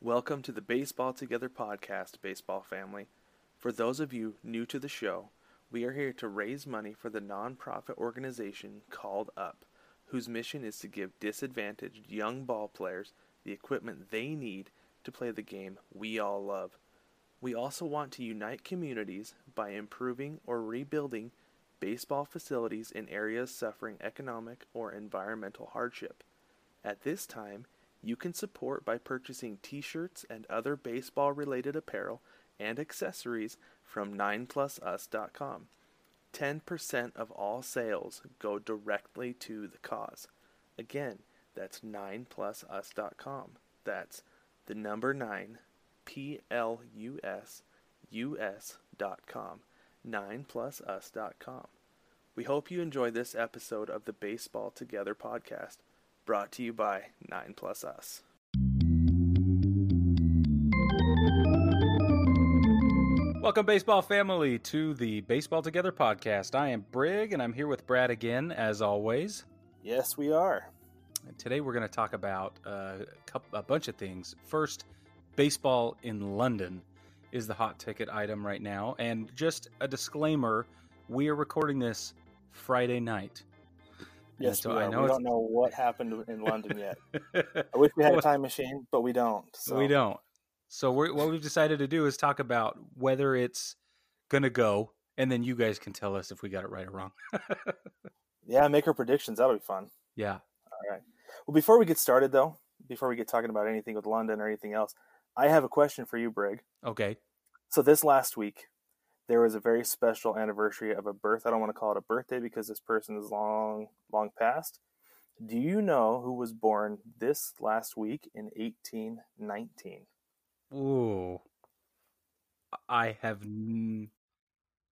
Welcome to the Baseball Together podcast, baseball family. For those of you new to the show, we are here to raise money for the nonprofit organization called UP, whose mission is to give disadvantaged young ball players the equipment they need to play the game we all love. We also want to unite communities by improving or rebuilding baseball facilities in areas suffering economic or environmental hardship. At this time, you can support by purchasing t shirts and other baseball related apparel and accessories from 9plusus.com. 10% of all sales go directly to the cause. Again, that's 9plusus.com. That's the number 9 P L U S U S.com. 9plusus.com. We hope you enjoy this episode of the Baseball Together podcast, brought to you by 9 Plus Us. Welcome, baseball family, to the Baseball Together podcast. I am Brig, and I'm here with Brad again, as always. Yes, we are. And today we're going to talk about uh, a, couple, a bunch of things. First, baseball in London is the hot ticket item right now. And just a disclaimer we are recording this Friday night. Yes, so I know we don't know what happened in London yet. I wish we had a time machine, but we don't. So. We don't. So what we've decided to do is talk about whether it's going to go, and then you guys can tell us if we got it right or wrong. yeah, make our predictions. That'll be fun. Yeah. All right. Well, before we get started, though, before we get talking about anything with London or anything else, I have a question for you, Brig. Okay. So this last week, there was a very special anniversary of a birth. I don't want to call it a birthday because this person is long, long past. Do you know who was born this last week in 1819? Ooh, I have n-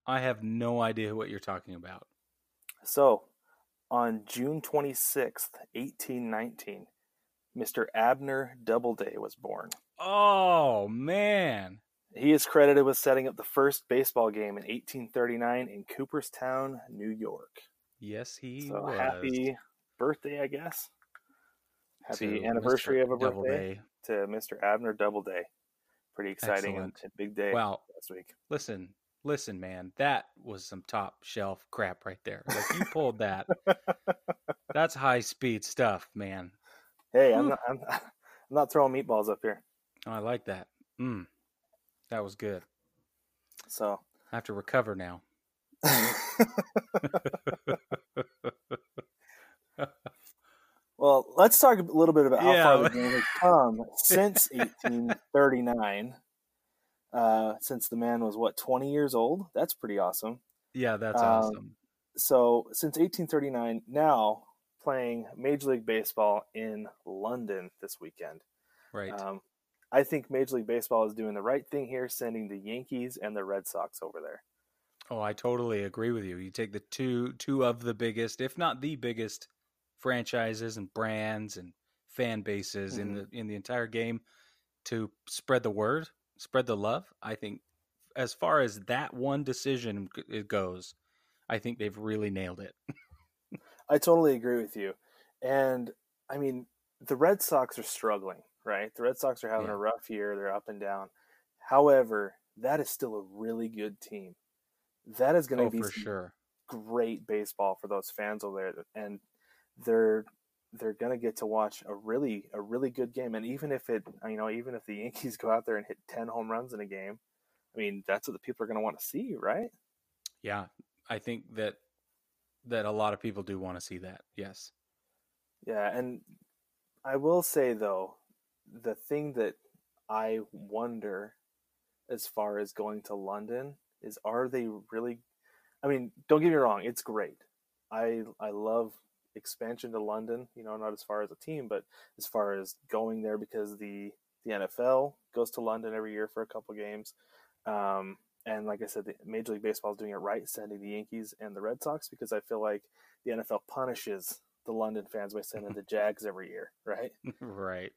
I have no idea what you're talking about. So, on June 26th, 1819, Mr. Abner Doubleday was born. Oh, man. He is credited with setting up the first baseball game in 1839 in Cooperstown, New York. Yes, he so was. happy birthday, I guess. Happy anniversary Mr. of a birthday to Mr. Abner Doubleday pretty exciting and big day wow. last week. Listen, listen, man, that was some top shelf crap right there. Like you pulled that. That's high speed stuff, man. Hey, I'm not, I'm, I'm not throwing meatballs up here. Oh, I like that. Mm, that was good. So I have to recover now. Well, let's talk a little bit about how yeah. far the game has come since 1839. Uh, since the man was what 20 years old, that's pretty awesome. Yeah, that's um, awesome. So since 1839, now playing Major League Baseball in London this weekend. Right. Um, I think Major League Baseball is doing the right thing here, sending the Yankees and the Red Sox over there. Oh, I totally agree with you. You take the two two of the biggest, if not the biggest, franchises and brands and fan bases mm-hmm. in the in the entire game to spread the word, spread the love. I think as far as that one decision it goes, I think they've really nailed it. I totally agree with you. And I mean, the Red Sox are struggling, right? The Red Sox are having yeah. a rough year, they're up and down. However, that is still a really good team. That is going to oh, be for sure great baseball for those fans over there. And they're they're gonna get to watch a really a really good game. And even if it you know even if the Yankees go out there and hit ten home runs in a game, I mean that's what the people are gonna want to see, right? Yeah, I think that that a lot of people do want to see that. Yes. Yeah, and I will say though, the thing that I wonder as far as going to London is are they really I mean, don't get me wrong, it's great. I I love expansion to London. You know, not as far as a team, but as far as going there because the The NFL goes to London every year for a couple games. Um, and like I said, the Major League Baseball is doing it right, sending the Yankees and the Red Sox because I feel like the NFL punishes the London fans by sending the Jags every year, right? right.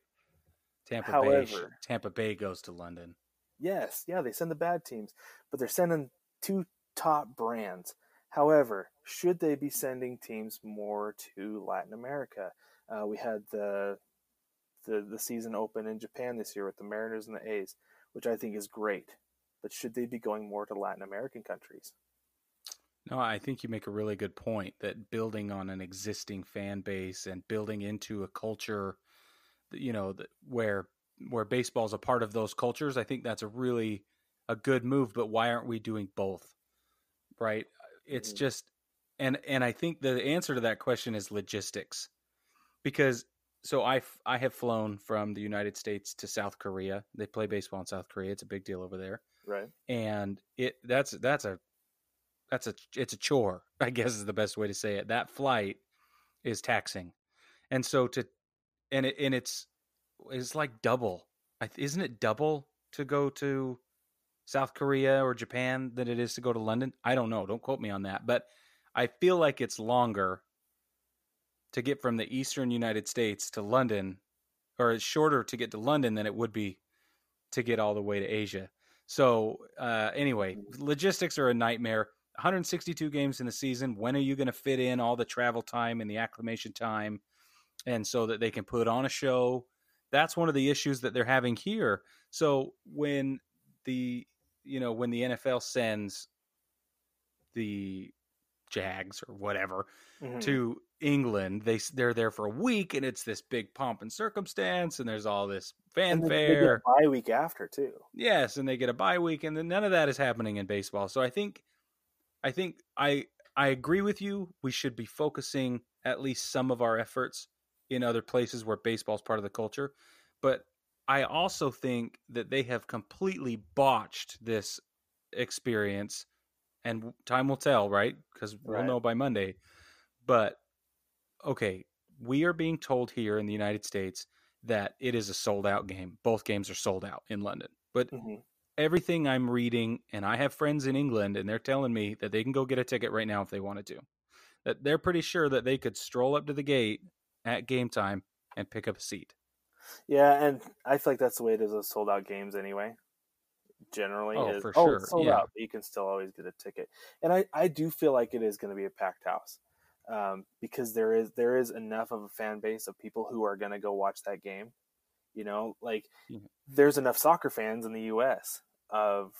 Tampa However- Bay. Tampa Bay goes to London. Yes, yeah, they send the bad teams, but they're sending two top brands. However, should they be sending teams more to Latin America? Uh, we had the, the the season open in Japan this year with the Mariners and the A's, which I think is great. But should they be going more to Latin American countries? No, I think you make a really good point that building on an existing fan base and building into a culture, you know, where where baseball is a part of those cultures, I think that's a really a good move. But why aren't we doing both? Right? It's Mhm. just, and and I think the answer to that question is logistics, because so i i have flown from the United States to South Korea. They play baseball in South Korea. It's a big deal over there Right. and it that's that's a that's a it's a chore i guess is the best way to say it that flight is taxing and so to and it and it's it's like double. Isn't it double to go to south korea or japan than it is to go to london? I don't know. Don't quote me on that. But i feel like it's longer to get from the eastern united states to london or it's shorter to get to london than it would be to get all the way to asia. So uh, anyway, logistics are a nightmare. 162 games in the season. When are you going to fit in all the travel time and the acclimation time, and so that they can put on a show? That's one of the issues that they're having here. So when the you know when the NFL sends the Jags or whatever Mhm. to England, they they're there for a week, and it's this big pomp and circumstance, and there's all this And then they get fanfare. a bye week after too. Yes, and they get a bye week, and then none of that is happening in baseball. So I think, I think I I agree with you. We should be focusing at least some of our efforts in other places where baseball is part of the culture. But I also think that they have completely botched this experience, and time will tell, right? Because we'll Right. know by Monday. But okay, we are being told here in the United States that it is a sold out game. Both games are sold out in London. But Mhm. everything I'm reading, and I have friends in England, and they're telling me that they can go get a ticket right now if they wanted to. That they're pretty sure that they could stroll up to the gate at game time and pick up a seat. Yeah, and I feel like that's the way it is with sold out games anyway. Generally, Oh, is, for oh, sure, it's sold yeah. out, but you can still always get a ticket. And I, I do feel like it is going to be a packed house um, because there is there is enough of a fan base of people who are going to go watch that game. You know, like Yeah. there's enough soccer fans in the U.S. of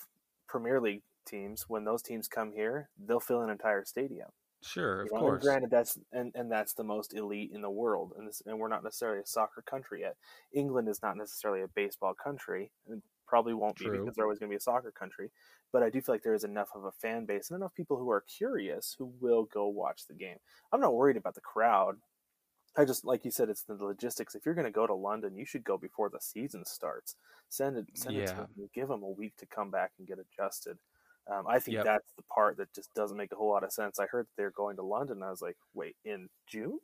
Premier League teams. When those teams come here, they'll fill an entire stadium. Sure, of You know, and course. granted, that's and, and that's the most elite in the world, and this, and we're not necessarily a soccer country yet. England is not necessarily a baseball country, and probably won't be because they're always going to be a soccer country. But I do feel like there is enough of a fan base and enough people who are curious who will go watch the game. I'm not worried about the crowd. I just like you said, it's the logistics. If you're going to go to London, you should go before the season starts. Send it, send it to them. Give them a week to come back and get adjusted. Um, I think Yep. that's the part that just doesn't make a whole lot of sense. I heard that they're going to London. I was like, wait, in June?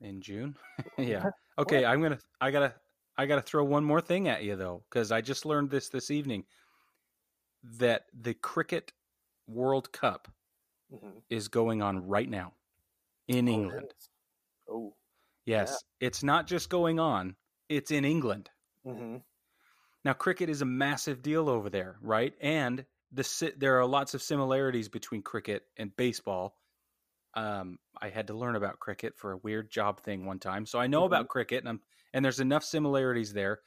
in June. yeah. Okay, I'm gonna. I gotta. I gotta throw one more thing at you though, because I just learned this this evening that the cricket World Cup Mm-hmm. is going on right now in England. Oh, Yes, it's not just going on; it's in England. hmm Now, cricket is a massive deal over there, right? And the there are lots of similarities between cricket and baseball. Um, I had to learn about cricket for a weird job thing one time, so I know Mhm. about cricket, and I'm, and there's enough similarities there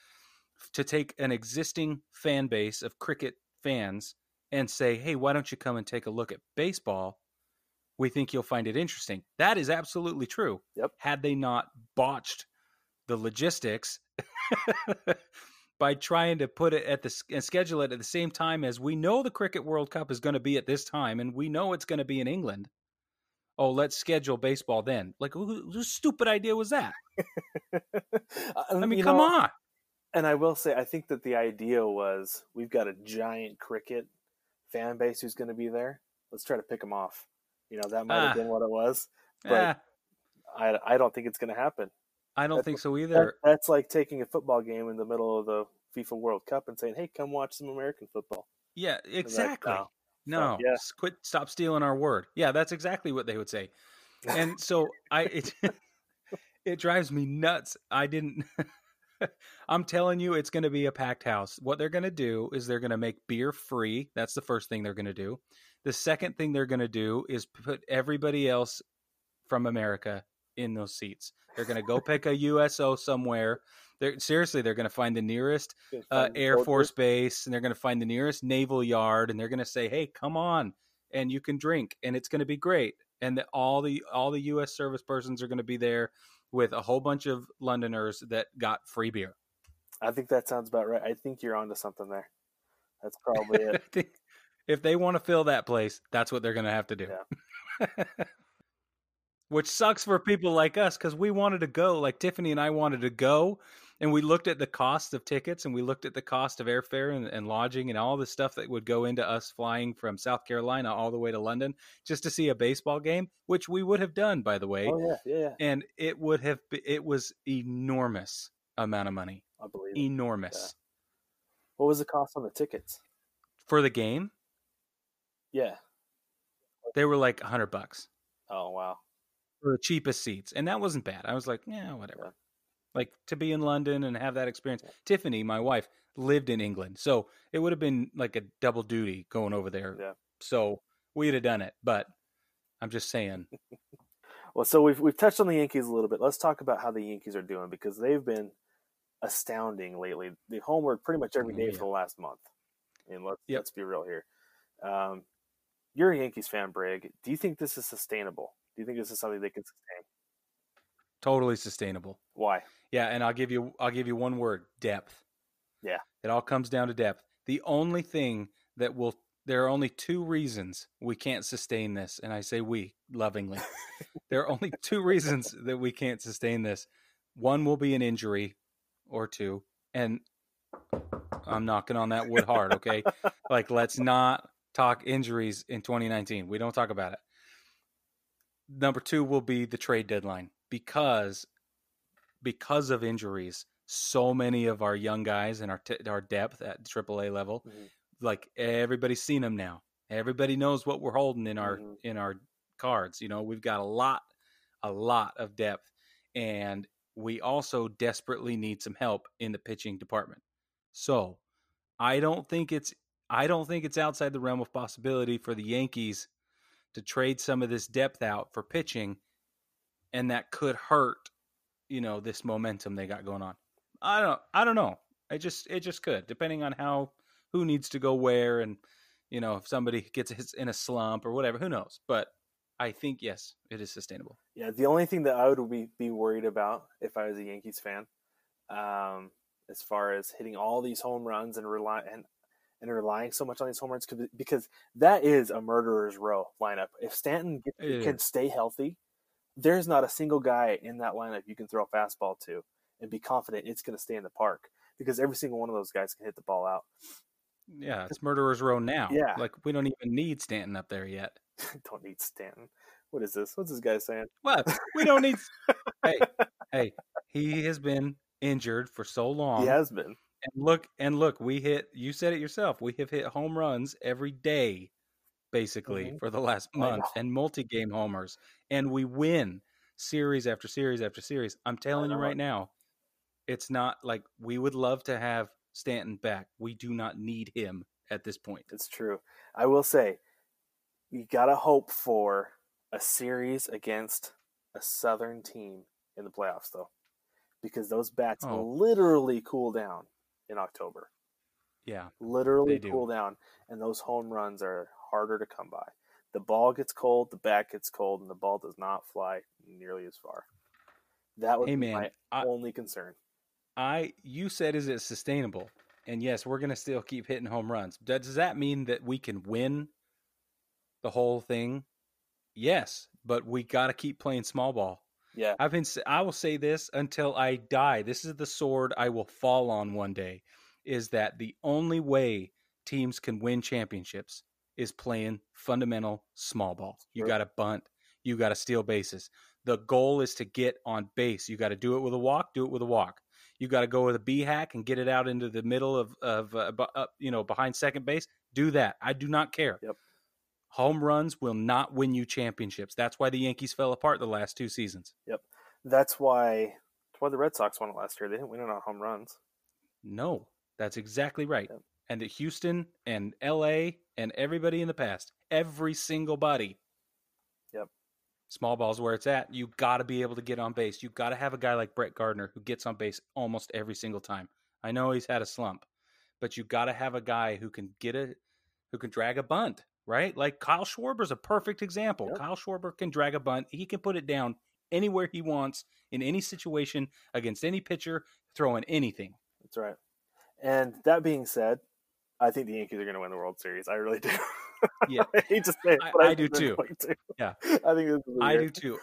to take an existing fan base of cricket fans and say, "Hey, why don't you come and take a look at baseball? We think you'll find it interesting." That is absolutely true. Yep. Had they not botched the logistics by trying to put it at the and schedule it at the same time as we know the cricket World Cup is going to be at this time, and we know it's going to be in England. Oh, let's schedule baseball then. Like, who, whose stupid idea was that? I mean, come on. And I will say, I think that the idea was we've got a giant cricket fan base who's going to be there. Let's try to pick them off. You know, that might have Ah. been what it was. But Eh, I, I don't think it's going to happen. I don't that's think so That, either. that's like taking a football game in the middle of the FIFA World Cup and saying, "Hey, come watch some American football." Yeah, like, exactly. Oh, no. no, yeah. quit, stop stealing our word. Yeah, that's exactly what they would say. And so I, it, it drives me nuts. I didn't. I'm telling you, it's going to be a packed house. What they're going to do is they're going to make beer free. That's the first thing they're going to do. The second thing they're going to do is put everybody else from America in those seats. They're going to go pick a USO somewhere. They're seriously, they're going to find the nearest uh, Air. Force Base, and they're going to find the nearest naval yard, and they're going to say, "Hey, come on, and you can drink, and it's going to be great." And the, all the all the U.S. service persons are going to be there with a whole bunch of Londoners that got free beer. I think that sounds about right. I think you're onto something there. That's probably it. if they want to fill that place, that's what they're going to have to do. Which sucks for people like us because we wanted to go. Like Tiffany and I wanted to go, and we looked at the cost of tickets and we looked at the cost of airfare and, and lodging and all the stuff that would go into us flying from South Carolina all the way to London just to see a baseball game, which we would have done, by the way. oh yeah, yeah, yeah. And it would have be- it was enormous amount of money, I believe enormous What was the cost on the tickets? for the game. Yeah. They were like a hundred bucks. Oh wow. For the cheapest seats, and that wasn't bad. I was like, yeah, whatever. Like to be in London and have that experience. Tiffany, my wife, lived in England, so it would have been like a double duty going over there. Yeah. So we'd have done it, but I'm just saying. Well, so we've we've touched on the Yankees a little bit. Let's talk about how the Yankees are doing because they've been astounding lately. They homered pretty much every Oh, yeah. for the last month. And let's Yep. let's be real here. Um, you're a Yankees fan, Brig. Do you think this is sustainable? Do you think this is something they can sustain? Totally sustainable. Why? Yeah, and I'll give you I'll give you one word, depth. Yeah. It all comes down to depth. The only thing that will there are only two reasons we can't sustain this, and I say we lovingly. there are only two reasons that we can't sustain this. One will be an injury or two, and I'm knocking on that wood hard, okay? like let's not talk injuries in 2019. We don't talk about it. Number 2 will be the trade deadline because because of injuries, so many of our young guys and our t- our depth at AAA level, Mhm. like everybody's seen them now. Everybody knows what we're holding in our Mhm. in our cards. You know, we've got a lot, a lot of depth, and we also desperately need some help in the pitching department. So, I don't think it's I don't think it's outside the realm of possibility for the Yankees to trade some of this depth out for pitching, and that could hurt, you know, this momentum they got going on. I don't I don't know. It just it just could, depending on how who needs to go where, and you know, if somebody gets in a slump or whatever, who knows? But I think yes, it is sustainable. Yeah, the only thing that I would be, be worried about if I was a Yankees fan, um, as far as hitting all these home runs and rely and and relying so much on these home runs, because that is a murderer's row lineup. If Stanton It can stay healthy, there's not a single guy in that lineup you can throw a fastball to and be confident it's going to stay in the park because every single one of those guys can hit the ball out. Yeah, it's murderer's row now. Yeah. like we don't even need Stanton up there yet. Don't need Stanton. What is this? What's this guy saying? What? We don't need. hey, hey, he has been injured for so long. he has been. And look, and look, we hit. You said it yourself. We have hit home runs every day, basically, Mhm. for the last month, and multi-game homers, and we win series after series after series. I'm telling you right now, it's not like we would love to have Stanton back. We do not need him at this point. It's true. I will say, you gotta hope for a series against a Southern team in the playoffs, though, because those bats Oh. literally cool down in October. Yeah, Literally cool down, and those home runs are harder to come by. The ball gets cold, the bat gets cold, and the ball does not fly nearly as far. That would Hey, be man, my I- only concern. I you said is it sustainable? And yes, we're gonna still keep hitting home runs. Does does that mean that we can win the whole thing? Yes, but we got to keep playing small ball. Yeah, I've been I will say this until I die. This is the sword I will fall on one day is that the only way teams can win championships is playing fundamental small ball. You True. got to bunt, you got to steal bases. The goal is to get on base. You got to do it with a walk, do it with a walk. You got to go with a B hack and get it out into the middle of of uh, up, you know behind second base. Do that. I do not care. Yep. Home runs will not win you championships. That's why the Yankees fell apart the last two seasons. Yep. That's why that's why the Red Sox won it last year. They didn't win it on home runs. No, that's exactly right. Yep. And that Houston and LA and everybody in the past, every single body. Yep. Small ball's where it's at. You got to be able to get on base. You got to have a guy like Brett Gardner who gets on base almost every single time. I know he's had a slump, but you got to have a guy who can get a who can drag a bunt, right? Like Kyle Schwarber's a perfect example. Yep. Kyle Schwarber can drag a bunt. He can put it down anywhere he wants in any situation against any pitcher, throwing anything. That's right. And that being said, I think the Yankees are going to win the World Series. I really do. Yeah. I hate to say it, I- but I do too. to. Yeah. I think this is I year. do too.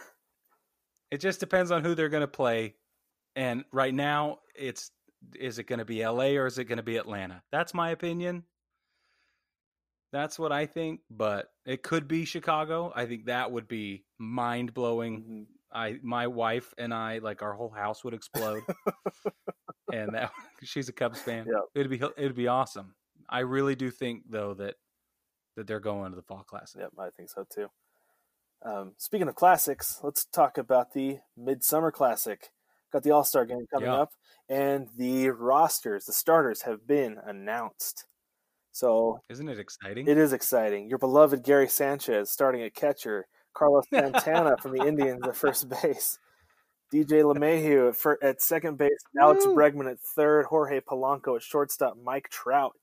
It just depends on who they're going to play. And right now, it's is it going to be LA or is it going to be Atlanta? That's my opinion. That's what I think, but it could be Chicago. I think that would be mind blowing. Mhm. I my wife and I like our whole house would explode. and that she's a Cubs fan. Yeah. It'd be it'd be awesome. I really do think though that that they're going to the Fall Classic. Yep, I think so too. Um, speaking of classics, let's talk about the Midsummer Classic. Got the All Star game coming Yeah. up, and the rosters, the starters have been announced. So Isn't it exciting? it is exciting. Your beloved Gary Sanchez starting at catcher, Carlos Santana from the Indians at first base, DJ LeMahieu at, fir- at second base, Alex Woo! Bregman at third, Jorge Polanco at shortstop, Mike Trout,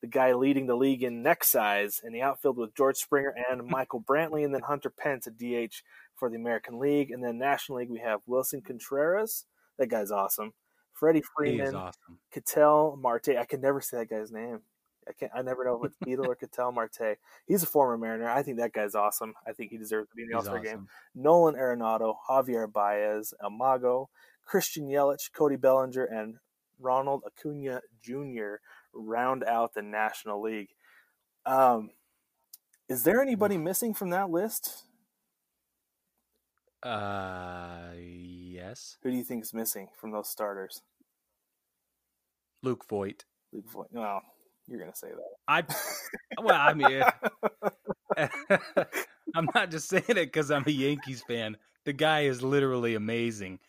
the guy leading the league in neck size in the outfield with George Springer and Michael Brantley, and then Hunter Pence at DH for the American League, and then National League we have Willson Contreras. That guy's awesome. Freddie Freeman, is awesome. Ketel Marte. I can never say that guy's name. I can't. I never know if it's Beetle or Ketel Marte. He's a former Mariner. I think that guy's awesome. I think he deserves to be in the All Star game. Nolan Arenado, Javier Baez, El Mago, Christian Yelich, Cody Bellinger, and Ronald Acuna Jr. round out the National League. Um, is there anybody missing from that list? Uh, yes. Who do you think is missing from those starters? Luke Voit. Luke Voit. Well, you're gonna say that. I well, I mean, I'm not just saying it because I'm a Yankees fan. The guy is literally amazing.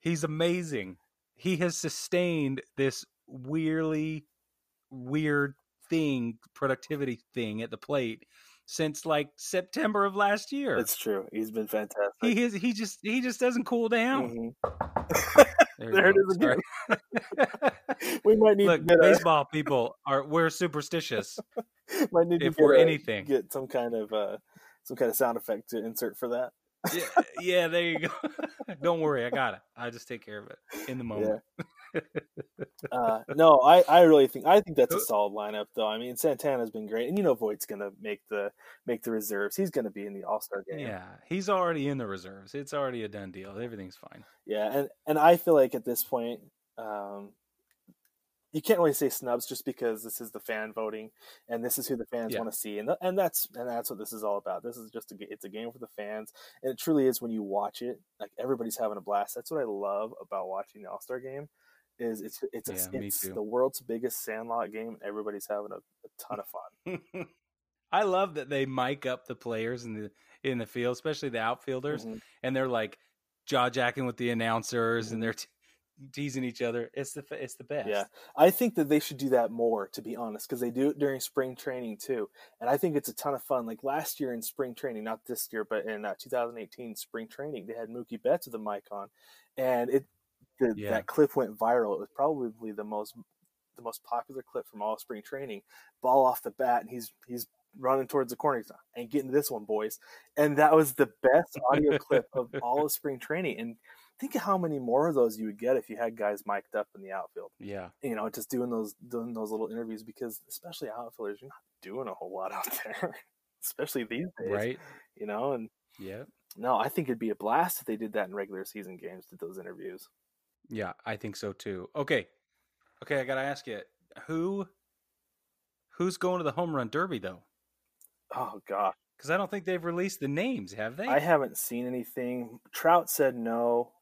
He's amazing. He has sustained this weirdly weird thing, productivity thing at the plate since like September of last year. It's true. He's been fantastic. he is he just he just doesn't cool down. Mhm. There, There it is again. We might need Look, to get a, baseball people are we're superstitious. might need to if we're a- anything. get some kind of uh, some kind of sound effect to insert for that. yeah, yeah, there you go. Don't worry, I got it. I just take care of it in the moment. Uh, no, I, I really think I think that's a solid lineup though. I mean, Santana's been great, and you know Voit's gonna make the make the reserves. He's gonna be in the All Star game. Yeah, he's already in the reserves. It's already a done deal. Everything's fine. Yeah, and and I feel like at this point, um, you can't really say snubs just because this is the fan voting, and this is who the fans Yeah. want to see, and th- and that's and that's what this is all about. This is just a it's a game for the fans, and it truly is when you watch it. Like everybody's having a blast. That's what I love about watching the All Star game. Is it's it's a, Yeah, me it's the world's biggest sandlot game, and everybody's having a, a ton of fun. I love that they mic up the players in the in the field, especially the outfielders, Mhm. and they're like jaw jacking with the announcers, Mhm. and they're t- teasing each other. It's the it's the best. Yeah, I think that they should do that more, to be honest, because they do it during spring training too, and I think it's a ton of fun. Like last year in spring training, not this year, but in uh, 2018 spring training, they had Mookie Betts with a mic on, and it the, Yeah. that clip went viral. It was probably the most the most popular clip from all spring training. Ball off the bat, and he's he's running towards the corner. Ain't getting this one, boys. And that was the best audio clip of all of spring training. And think of how many more of those you would get if you had guys mic'd up in the outfield yeah, you know, just doing those doing those little interviews because especially outfielders, you're not doing a whole lot out there, especially these days, right. You know, and Yeah, no, I think it'd be a blast if they did that in regular season games, did those interviews. Yeah, I think so too. Okay, okay, I gotta ask you, who who's going to the home run derby though? Oh gosh, Because I don't think they've released the names, have they? I haven't seen anything. Trout said no,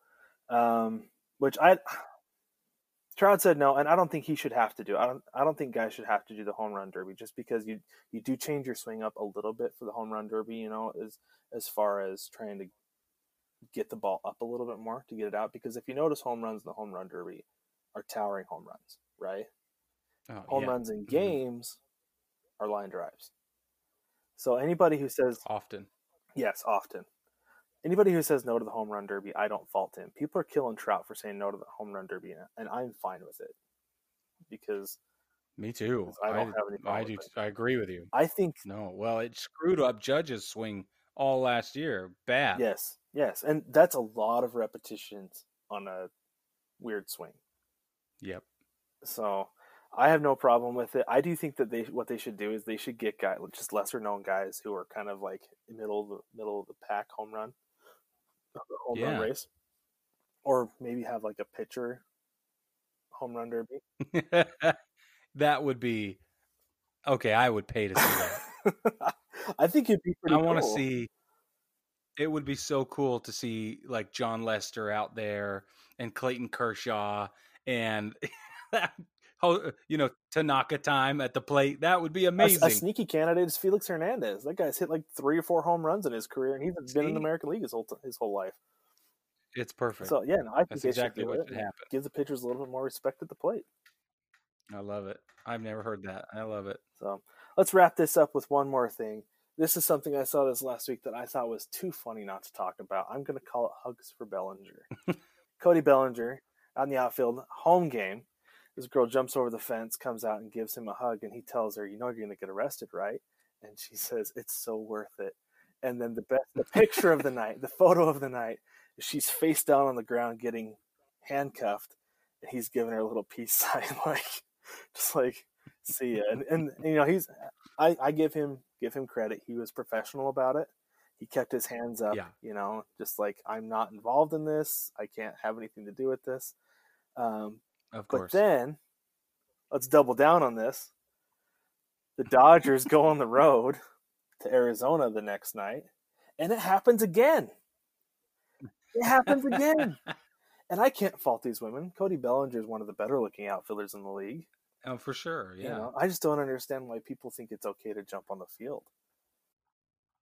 um, which I Trout said no, and I don't think he should have to do. It. I don't. I don't think guys should have to do the home run derby just because you you do change your swing up a little bit for the home run derby. You know, as as far as trying to get the ball up a little bit more to get it out. Because if you notice, home runs in the home run derby are towering home runs, right? Oh, home yeah, runs in Mhm. games are line drives. So anybody who says often. yes, often. Anybody who says no to the home run derby, I don't fault him. People are killing Trout for saying no to the home run derby, and I'm fine with it because Me too. I don't have any I do. I agree with you. I think No, well, it screwed up Judge's swing all last year. Bad. yes, yes, and that's a lot of repetitions on a weird swing. Yep. So I have no problem with it. I do think that they what they should do is they should get guys just lesser known guys who are kind of like middle of the middle of the pack home run, the home run race, or maybe have like a pitcher home run derby. that would be okay. I would pay to see that. I think it'd be pretty. I want to see. It would be so cool to see like Jon Lester out there and Clayton Kershaw and you know Tanaka time at the plate. That would be A, amazing. a sneaky candidate is Felix Hernandez. That guy's hit like three or four home runs in his career, and he's been in the American League his whole t- his whole life. it's perfect. So yeah, no, I think That's exactly what it. should happen. Give the pitchers a little bit more respect at the plate. I love it. I've never heard that. I love it. So let's wrap this up with one more thing. This is something I saw this last week that I thought was too funny not to talk about. I'm going to call it Hugs for Bellinger. Cody Bellinger out in the outfield, home game. This girl jumps over the fence, comes out and gives him a hug, and he tells her, "You know you're going to get arrested, right?" And she says, "It's so worth it." And then the best, the picture of the night, the photo of the night, she's face down on the ground getting handcuffed, and he's giving her a little peace sign, like just like see ya. And, and you know he's I, I give him give him credit. He was professional about it. He kept his hands up. Yeah. You know, just like I'm not involved in this. I can't have anything to do with this. Um, Of but then let's double down on this. The Dodgers go on the road to Arizona the next night, and it happens again. It happens again. and I can't fault these women. Cody Bellinger is one of the better looking outfielders in the league. Oh, for sure. You Yeah. know, I just don't understand why people think it's okay to jump on the field.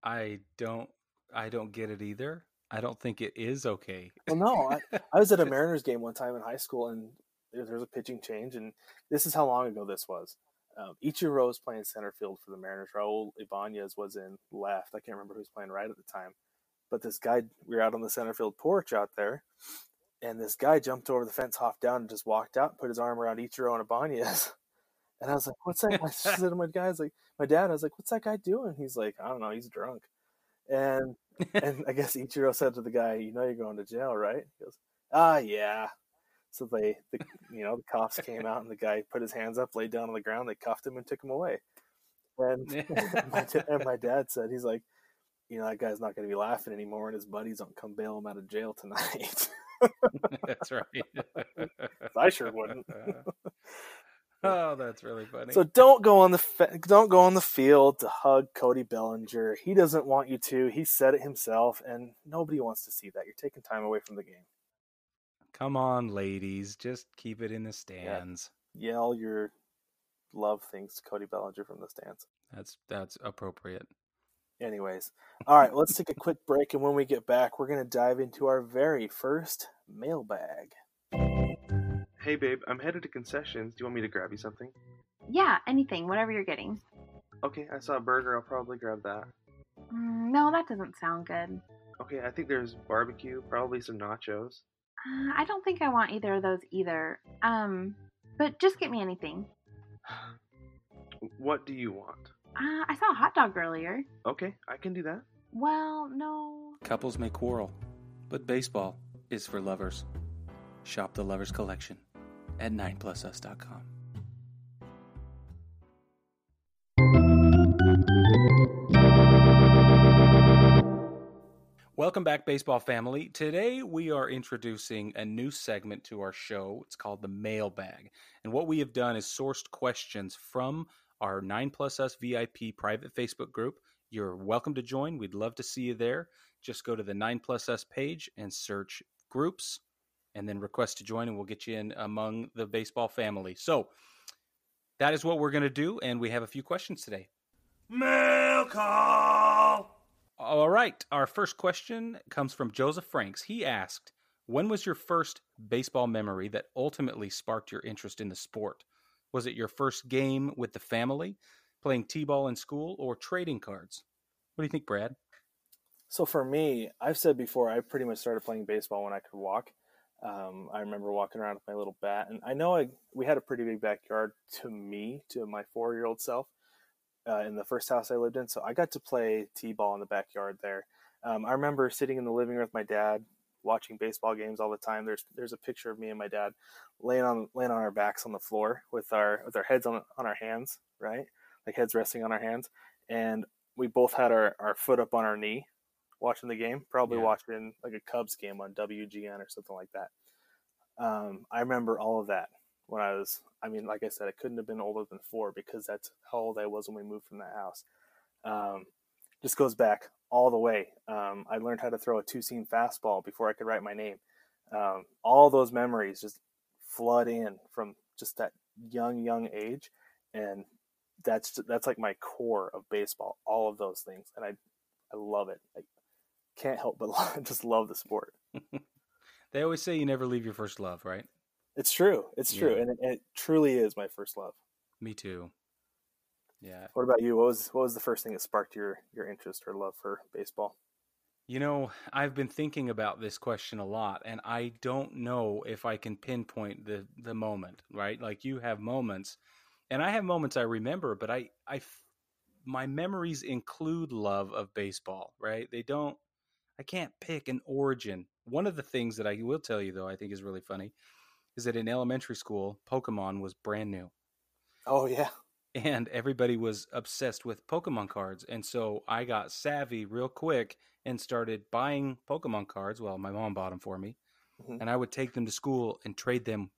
I don't. I don't get it either. I don't think it is okay. Well, no, I, I was at a Mariners game one time in high school, and there, there was a pitching change, and this is how long ago this was. Um, Ichiro was playing center field for the Mariners. Raul Ibanez was in left. I can't remember who was playing right at the time, but this guy, we were out on the center field porch out there, and this guy jumped over the fence, hopped down, and just walked out, and put his arm around Ichiro and Ibanez. And I was like, "What's that?" I said to my guys, like my dad, I was like, "What's that guy doing?" He's like, "I don't know. He's drunk." And and I guess Ichiro said to the guy, "You know, you're going to jail, right?" He goes, "Ah, yeah." So they, the, you know, the cops came out and the guy put his hands up, laid down on the ground. They cuffed him and took him away. And my, and my dad said, "He's like, you know, that guy's not going to be laughing anymore, and his buddies don't come bail him out of jail tonight." That's right. I sure wouldn't. oh, that's really funny. So don't go on the don't go on the field to hug Cody Bellinger. He doesn't want you to. He said it himself, and nobody wants to see that. You're taking time away from the game. Come on, ladies, just keep it in the stands. Yell your love things to Cody Bellinger from the stands. That's that's appropriate. Anyways, all right, let's take a quick break, and when we get back, we're going to dive into our very first mailbag. Hey, babe, I'm headed to concessions. Do you want me to grab you something? Yeah, anything, whatever you're getting. Okay, I saw a burger. I'll probably grab that. Mm, no, that doesn't sound good. Okay, I think there's barbecue, probably some nachos. Uh, I don't think I want either of those either. Um, but just get me anything. What do you want? Uh, I saw a hot dog earlier. Okay, I can do that. Well, no. Couples may quarrel, but baseball is for lovers. Shop the Lovers Collection at 9plusus.com. Welcome back, baseball family. Today we are introducing a new segment to our show. It's called the Mailbag. And what we have done is sourced questions from our 9 Plus Us VIP private Facebook group. You're welcome to join. We'd love to see you there. Just go to the 9 Plus Us page and search groups, and then request to join, and we'll get you in among the baseball family. So that is what we're going to do, and we have a few questions today. Mail call. All right. Our first question comes from Joseph Franks. He asked, When was your first baseball memory that ultimately sparked your interest in the sport? Was it your first game with the family, playing T ball in school, or trading cards? What do you think, Brad? So for me, I've said before, I pretty much started playing baseball when I could walk. Um, I remember walking around with my little bat, and I know I, we had a pretty big backyard to me, to my four year old self, uh, in the first house I lived in. So I got to play t ball in the backyard there. Um, I remember sitting in the living room with my dad, watching baseball games all the time. There's there's a picture of me and my dad laying on laying on our backs on the floor with our with our heads on on our hands, right, like heads resting on our hands, and we both had our, our foot up on our knee watching the game, probably yeah. watching like a Cubs game on WGN or something like that. Um, I remember all of that when I was, I mean, like I said, I couldn't have been older than four because that's how old I was when we moved from that house. Um, just goes back all the way. Um, I learned how to throw a two seam fastball before I could write my name. Um, all those memories just flood in from just that young, young age. And that's, that's like my core of baseball, all of those things. And I, I love it. I can't help but just love the sport. they always say you never leave your first love, right? It's true. It's true, yeah. and it, it, truly is my first love. Me too. Yeah. What about you? What was what was the first thing that sparked your your interest or love for baseball? You know, I've been thinking about this question a lot, and I don't know if I can pinpoint the the moment. Right? Like you have moments, and I have moments I remember, but I I my memories include love of baseball. Right? They don't. I can't pick an origin. One of the things that I will tell you, though, I think is really funny is that in elementary school, Pokemon was brand new. Oh yeah. And everybody was obsessed with Pokemon cards. And so I got savvy real quick and started buying Pokemon cards. Well, my mom bought them for me. Mm-hmm. And I would take them to school and trade them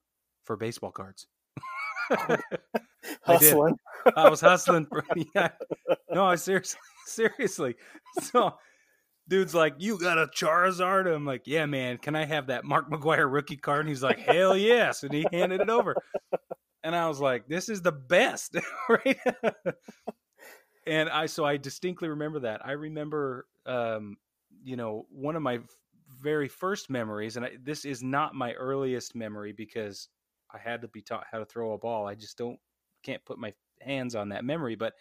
for baseball cards. hustling. I, I was hustling. For, yeah. No, I seriously, seriously. So dude's like, "You got a Charizard?" I'm like, "Yeah, man. Can I have that Mark McGwire rookie card?" And he's like, "Hell yes!" And he handed it over, and I was like, "This is the best, right?" and I so I distinctly remember that. I remember, um, you know, one of my very first memories, and I, this is not my earliest memory because I had to be taught how to throw a ball. I just don't can't put my hands on that memory, but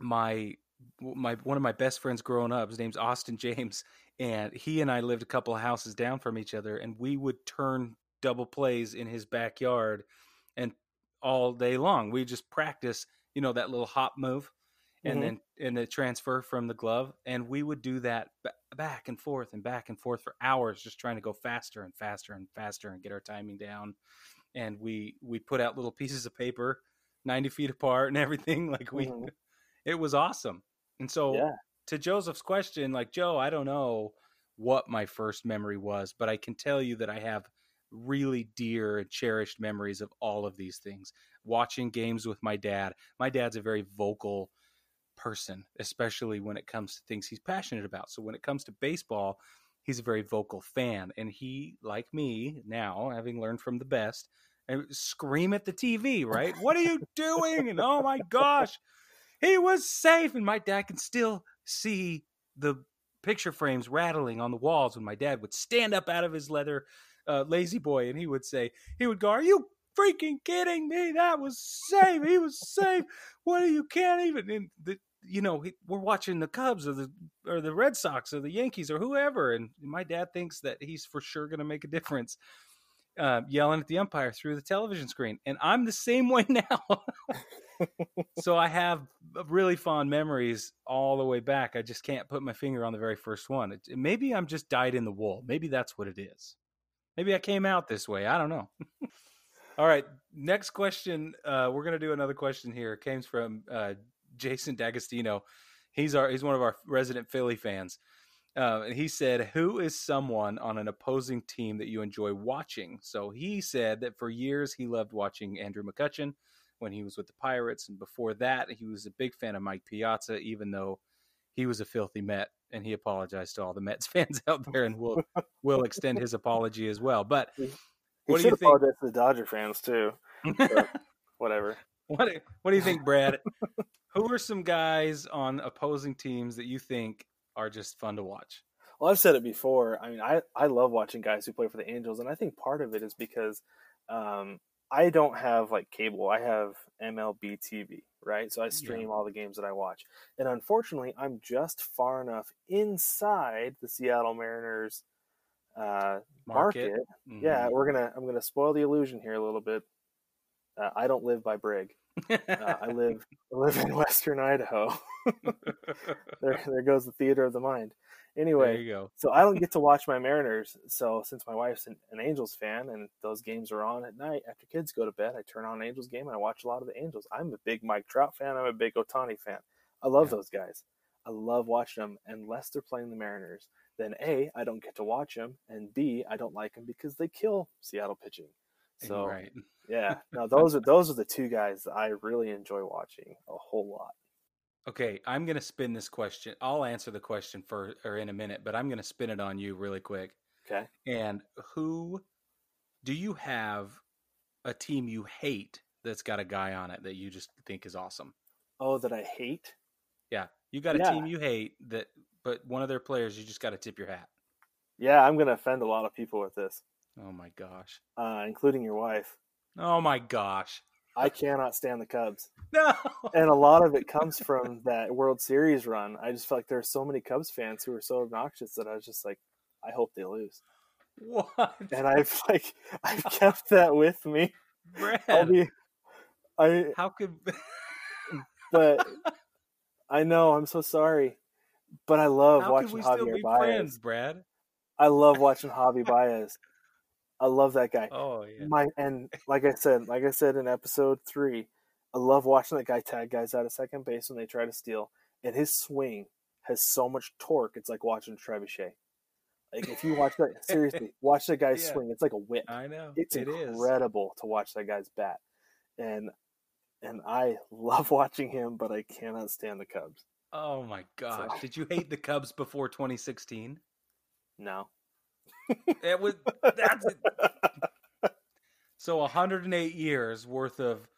my my one of my best friends growing up. His name's Austin James, and he and I lived a couple houses down from each other, and we would turn double plays in his backyard, and all day long we just practice, you know, that little hop move, and mm-hmm. then and the transfer from the glove, and we would do that back and forth and back and forth for hours, just trying to go faster and faster and faster and get our timing down. And we we put out little pieces of paper, ninety feet apart and everything. Like we, mm-hmm it was awesome. And so yeah. to Joseph's question, like Joe, I don't know what my first memory was, but I can tell you that I have really dear and cherished memories of all of these things. Watching games with my dad. My dad's a very vocal person, especially when it comes to things he's passionate about. So when it comes to baseball, he's a very vocal fan. And he, like me now, having learned from the best, and scream at the TV, right? what are you doing? And oh my gosh he was safe. And my dad can still see the picture frames rattling on the walls when my dad would stand up out of his leather uh, lazy boy and he would say, he would go, Are you freaking kidding me? That was safe. He was safe. What are you can't even. And the, you know, we're watching the Cubs or the or the Red Sox or the Yankees or whoever, and my dad thinks that he's for sure going to make a difference uh, yelling at the umpire through the television screen. And I'm the same way now. so I have really fond memories all the way back. I just can't put my finger on the very first one. It, maybe I'm just dyed in the wool. Maybe that's what it is. Maybe I came out this way. I don't know. all right. Next question. Uh, we're going to do another question here. It came from uh, Jason D'Agostino. He's our he's one of our resident Philly fans. Uh, he said, Who is someone on an opposing team that you enjoy watching? So he said that for years he loved watching Andrew McCutchen when he was with the Pirates. And before that, he was a big fan of Mike Piazza, even though he was a filthy Met, and he apologized to all the Mets fans out there, and will will extend his apology as well. But He what do should you think? apologize to the Dodger fans too. whatever. What do- What do you think, Brad? Who are some guys on opposing teams that you think are just fun to watch? Well, I've said it before. I mean, I, I love watching guys who play for the Angels, and I think part of it is because um, I don't have like cable. I have MLB TV, right? So I stream all the games that I watch. And unfortunately, I'm just far enough inside the Seattle Mariners uh, Market. market. Mhm. Yeah, we're gonna. I'm gonna spoil the illusion here a little bit. Uh, I don't live by Brig. Uh, I live I live in Western Idaho. there, there goes the theater of the mind. Anyway, there you go. so I don't get to watch my Mariners. So since my wife's an, an Angels fan and those games are on at night after kids go to bed, I turn on an Angels game and I watch a lot of the Angels. I'm a big Mike Trout fan. I'm a big Ohtani fan. I love Yeah. those guys. I love watching them. Unless they're playing the Mariners, then A, I don't get to watch them, and B, I don't like them because they kill Seattle pitching. So right. yeah, no, those are those are the two guys that I really enjoy watching a whole lot. Okay, I'm going to spin this question. I'll answer the question for or in a minute, but I'm going to spin it on you really quick. Okay. And who do you have a team you hate that's got a guy on it that you just think is awesome? Oh, that I hate. Yeah, you got a Yeah. team you hate that, but one of their players you just got to tip your hat. Yeah, I'm going to offend a lot of people with this, Oh my gosh. uh, including your wife. Oh my gosh. I cannot stand the Cubs. No. And a lot of it comes from that World Series run. I just feel like there are so many Cubs fans who are so obnoxious that I was just like, I hope they lose. What? And I've like I've kept that with me. I'll Brad, be I how could but I know, I'm so sorry. But I love how could watching Javier be Baez. friends, Brad? I love watching Javi Baez. I love that guy. Oh yeah. My and like I said, like I said in episode three, I love watching that guy tag guys out of second base when they try to steal. And his swing has so much torque. It's like watching trebuchet. Like if you watch that seriously, watch that guy Yeah. swing. It's like a whip. I know. It's It is. incredible to watch that guy's bat. And and I love watching him, but I cannot stand the Cubs. Oh my gosh. Did you hate the Cubs before 2016? No. It was that's so 108 years worth of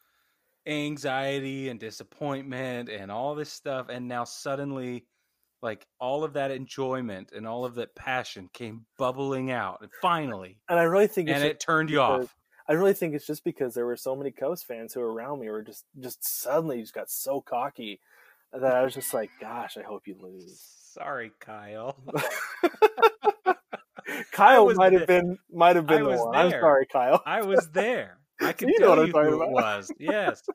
anxiety and disappointment and all this stuff and now suddenly like all of that enjoyment and all of that passion came bubbling out and finally And I really think and it turned you off. I really think it's just because there were so many Cubs fans who were around me were just just suddenly just got so cocky that I was just like, gosh, I hope you lose. Sorry, Kyle. Kyle might have been might have been the one. I'm sorry, Kyle. I was there. I can You know tell what I'm you who it about. was. Yes.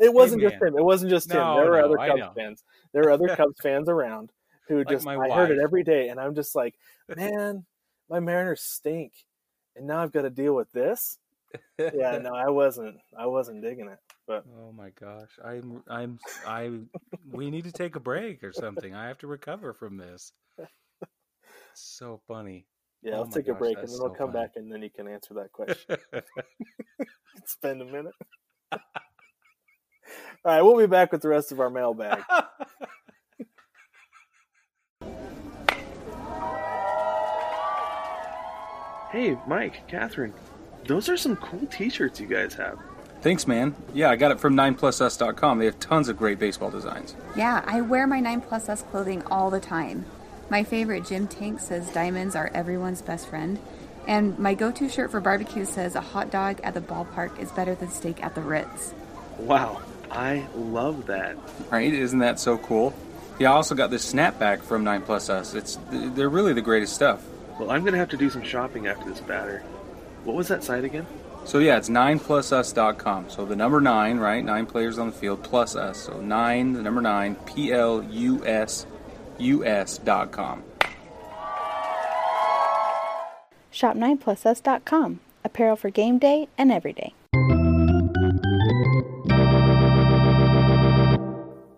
It wasn't just him. It wasn't just him. No, There were no, other Cubs fans. There were other Cubs fans around who Like just I heard it every day, and I'm just like, man, my Mariners stink, and now I've got to deal with this. Yeah, no, I wasn't. I wasn't digging it. But Oh my gosh. I'm I'm I we need to take a break or something. I have to recover from this. So funny. yeah, Oh let's my take a break, and that's then we'll come funny. back, and then you can answer that question. Spend a minute. All right, we'll be back with the rest of our mailbag. Hey, Mike, Catherine, those are some cool T-shirts you guys have. Thanks, man. Yeah, I got it from 9plusus.com. They have tons of great baseball designs. Yeah, I wear my 9 Plus Us clothing all the time. My favorite gym Tank says diamonds are everyone's best friend. And my go to shirt for barbecue says a hot dog at the ballpark is better than steak at the Ritz. Wow, I love that. Right? Isn't that so cool? Yeah, I also got this snapback from 9plusus. It's they're really the greatest stuff. Well, I'm gonna have to do some shopping after this batter. What was that site again? So yeah, it's 9plusus.com. So the number 9, right? 9 players on the field plus us. So 9, the number 9, P L U S U S.com. Shop 9plusus.com. Apparel for game day and every day.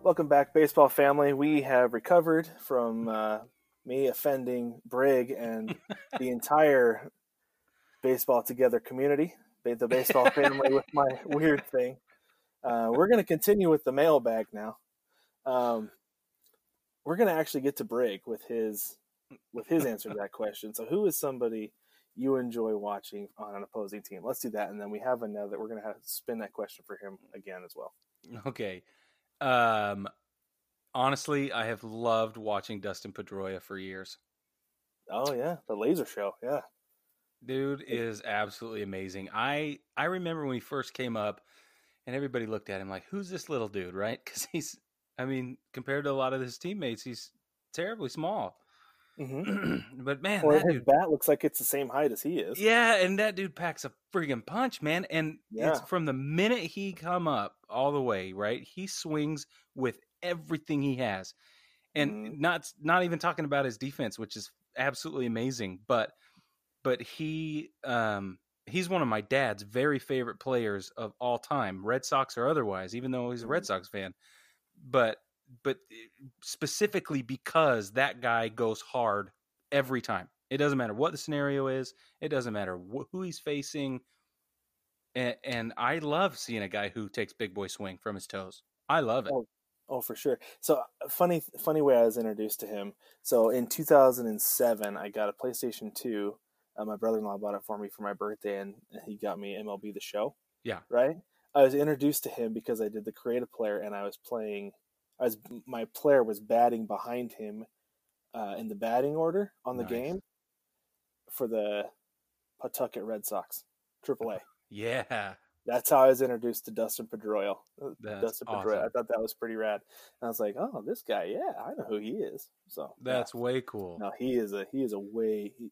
Welcome back, baseball family. We have recovered from uh, me offending Brig and the entire baseball together community, the baseball family, with my weird thing. Uh, we're going to continue with the mailbag now. Um, we're gonna actually get to break with his with his answer to that question. So, who is somebody you enjoy watching on an opposing team? Let's do that, and then we have another. We're gonna have to spin that question for him again as well. Okay. Um, honestly, I have loved watching Dustin Pedroia for years. Oh yeah, the laser show. Yeah, Dude is absolutely amazing. I I remember when he first came up, and everybody looked at him like, "Who's this little dude?" Right? Because he's, I mean, compared to a lot of his teammates, he's terribly small. mm-hmm. but man, that his dude, bat looks like it's the same height as he is. yeah, and that dude packs a friggin' punch, man. And it's from the minute he come up all the way, right? He swings with everything he has, and Mhm. not not even talking about his defense, which is absolutely amazing, but but he um he's one of my dad's very favorite players of all time, Red Sox or otherwise, even though he's a Red Sox fan. But but eh, specifically because that guy goes hard every time. It doesn't matter what the scenario is. It doesn't matter wh- who he's facing. And, and I love seeing a guy who takes big boy swing from his toes. I love it. Oh, Oh, for sure. So uh, funny, funny way I was introduced to him. So in 2007, I got a PlayStation 2. Uh, my brother-in-law bought it for me for my birthday, and, and he got me MLB The Show. Yeah. Right. I was introduced to him because I did the creative player, and I was playing. I was my player was batting behind him uh, in the batting order on the Nice. game for the Pawtucket Red Sox, AAA. Yeah. That's how I was introduced to Dustin Pedroia. uh, Dustin Pedroia. awesome. I thought that was pretty rad. And I was like, oh, this guy, yeah, I know who he is. So yeah. That's way cool. no, he is a he is a way. He,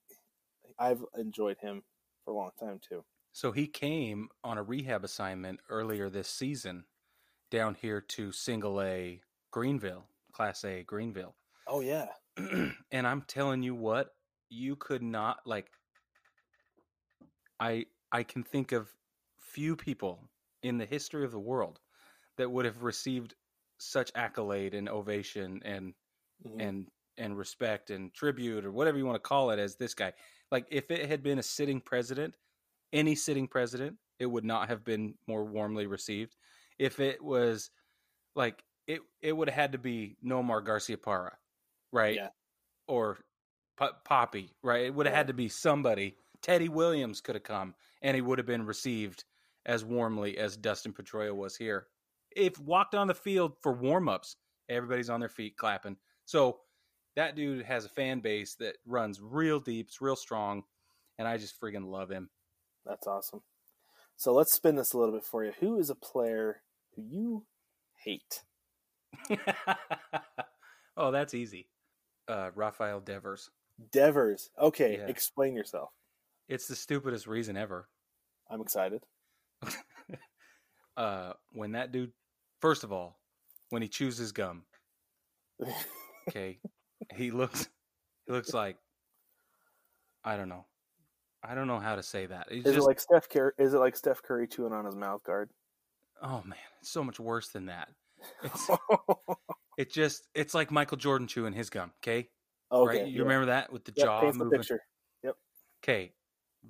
I've enjoyed him for a long time too. So he came on a rehab assignment earlier this season down here to single A Greenville, Class A Greenville. Oh yeah, and I'm telling you what, you could not like I I can think of few people in the history of the world that would have received such accolade and ovation and Mhm. and and respect and tribute or whatever you want to call it as this guy. Like if it had been a sitting president, any sitting president, it would not have been more warmly received. If it was like it it would have had to be Nomar Garciaparra, right? Yeah. Or P- Papi, right? It would have had to be somebody. Teddy Williams could have come and he would have been received as warmly as Dustin Pedroia was here. If walked on the field for warm-ups, everybody's on their feet clapping. So that dude has a fan base that runs real deep, it's real strong, and I just freaking love him. That's awesome. So let's spin this a little bit for you. Who is a player who you hate? oh, that's easy. Uh, Rafael Devers. Devers. Okay, Yeah. explain yourself. It's the stupidest reason ever. I'm excited. uh, when that dude, first of all, when he chews his gum, okay, he looks, he looks like, I don't know, I don't know how to say that. He's is just, it like Steph Curry? Is it like Steph Curry chewing on his mouth guard? oh man, it's so much worse than that. It's, it just, it's like Michael Jordan chewing his gum. Okay, okay, right? You yeah. remember that with the Yep, jaw paint the moving? Yep. Okay,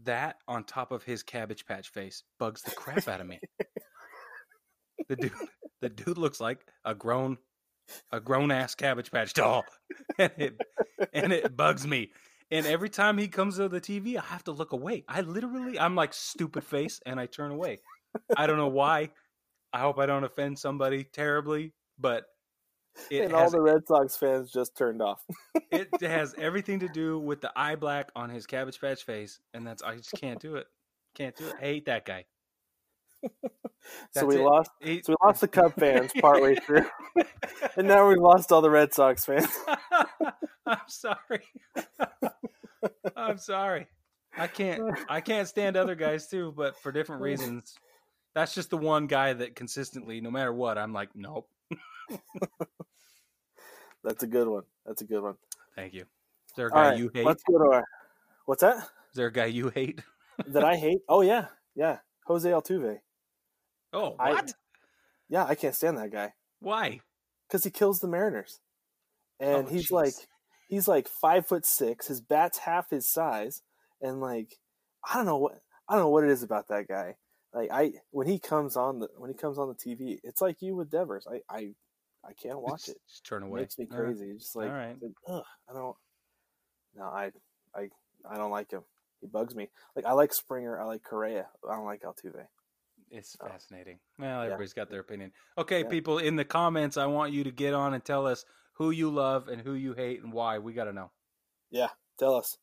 that on top of his cabbage patch face bugs the crap out of me. the dude, the dude looks like a grown, a grown ass cabbage patch doll, and it and it bugs me. And every time he comes to the TV, I have to look away. I literally, I'm like stupid face, and I turn away. I don't know why. I hope I don't offend somebody terribly, but it and all the Red Sox fans just turned off. it has everything to do with the eye black on his cabbage patch face, and that's I just can't do it. Can't do it. I hate that guy. so we it. lost. He- So we lost the Cub fans partway through, and now we lost all the Red Sox fans. I'm sorry. I'm sorry. I can't. I can't stand other guys too, but for different reasons. That's just the one guy that consistently, no matter what, I'm like, nope. That's a good one. That's a good one. Thank you. Is there a guy right, you hate? let's go to our. What's that? Is there a guy you hate? That I hate? Oh yeah, yeah. Jose Altuve. Oh, I- what? Yeah, I can't stand that guy Why? because he kills the Mariners, and Oh, he's jeez. like, he's like five foot six. His bat's half his size, and like, I don't know what I don't know what it is about that guy. Like I when he comes on the when he comes on the TV, it's like you with Devers. I I I can't watch it. Just turn away. It makes me crazy. Just like, All right. like, ugh, I don't. No, I, I, I don't like him. He bugs me. Like I like Springer. I like Correa. I don't like Altuve. It's Oh. fascinating. Well, Yeah. everybody's got their opinion. Okay, Yeah. people in the comments, I want you to get on and tell us who you love and who you hate and why. We got to know. Yeah, tell us,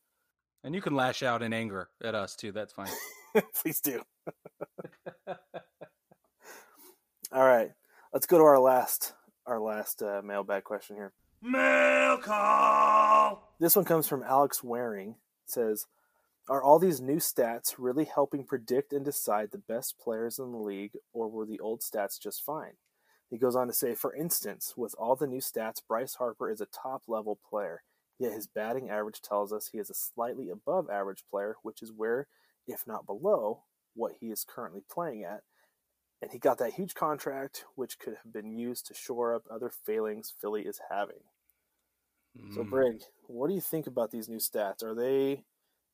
And you can lash out in anger at us too. That's fine. please do. All right, let's go to our last, our last uh, mailbag question here. Mail call. This one comes from Alex Waring. It says, "Are all these new stats really helping predict and decide the best players in the league, or were the old stats just fine?" He goes on to say, "For instance, with all the new stats, Bryce Harper is a top-level player, yet his batting average tells us he is a slightly above average player, which is where, if not below, what he is currently playing at." And he got that huge contract, which could have been used to shore up other failings Philly is having. So, Mm. Brig, what do you think about these new stats? Are they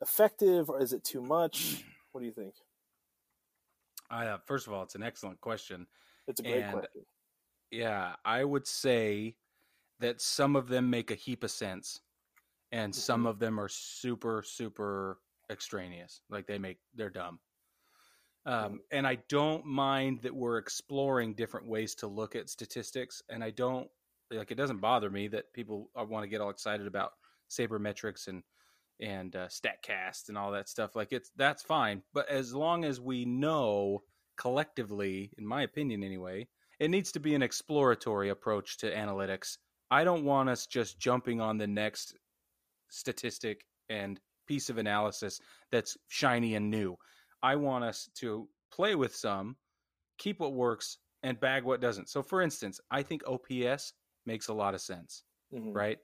effective or is it too much? What do you think? I, uh, first of all, it's an excellent question. It's a great And- question. Yeah, I would say that some of them make a heap of sense, and some Mhm. of them are super, super extraneous. Like they make they're dumb. Um, and I don't mind that we're exploring different ways to look at statistics, and I don't like it doesn't bother me that people want to get all excited about sabermetrics and and uh, Statcast and all that stuff. Like it's that's fine, but as long as we know collectively, in my opinion anyway, it needs to be an exploratory approach to analytics. I don't want us just jumping on the next statistic and piece of analysis that's shiny and new. I want us to play with some, keep what works, and bag what doesn't. So, for instance, I think OPS makes a lot of sense, Mhm. right?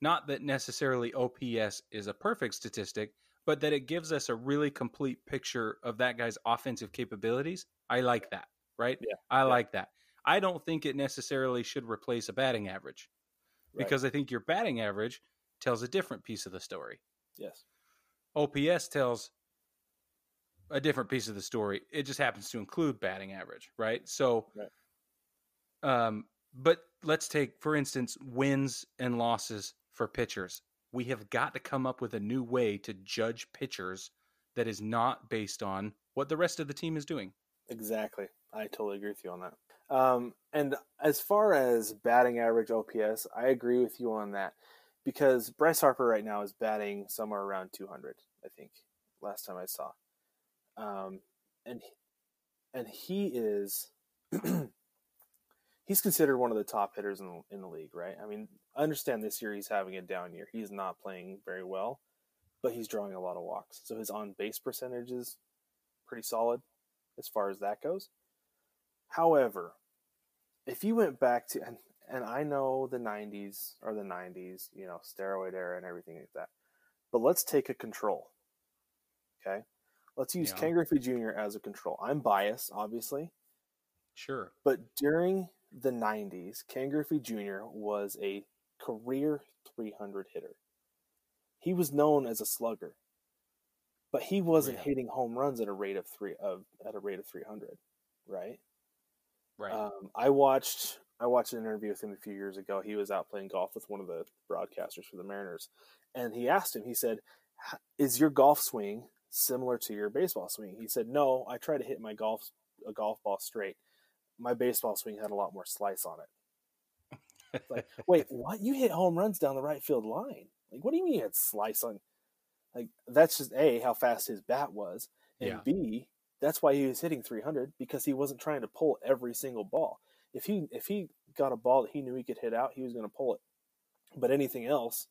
Not that necessarily OPS is a perfect statistic, but that it gives us a really complete picture of that guy's offensive capabilities. I like that, right? Yeah, I yeah. like that. I don't think it necessarily should replace a batting average Right. because I think your batting average tells a different piece of the story. Yes. OPS tells a different piece of the story. It just happens to include batting average, right? So, Right. um, but let's take, for instance, wins and losses for pitchers. We have got to come up with a new way to judge pitchers that is not based on what the rest of the team is doing. Exactly. I totally agree with you on that. Um, and as far as batting average OPS, I agree with you on that because Bryce Harper right now is batting somewhere around 200, I think, last time I saw. Um, and and he is he's considered one of the top hitters in the, in the league, right? I mean, I understand this year he's having a down year. He's not playing very well, but he's drawing a lot of walks. So his on base percentage is pretty solid as far as that goes. However, if you went back to and and I know the 90s or the 90s, you know, steroid era and everything like that. But let's take a control. Okay? Let's use Yeah. Ken Griffey Jr. as a control. I'm biased, obviously, Sure. but during the 90s, Ken Griffey Jr. was a career 300 hitter. He was known as a slugger, but he wasn't Yeah. hitting home runs at a rate of three of at a rate of 300, right? Right. Um, I watched I watched an interview with him a few years ago. He was out playing golf with one of the broadcasters for the Mariners, and he asked him. He said, "Is your golf swing similar to your baseball swing?" He said, "No, I try to hit my golf a golf ball straight. My baseball swing had a lot more slice on it." It's like, wait, what? You hit home runs down the right field line? Like, what do you mean you had slice on? Like, that's just a how fast his bat was, and Yeah. b that's why he was hitting 300 because he wasn't trying to pull every single ball. If he if he got a ball that he knew he could hit out, he was going to pull it. But anything else,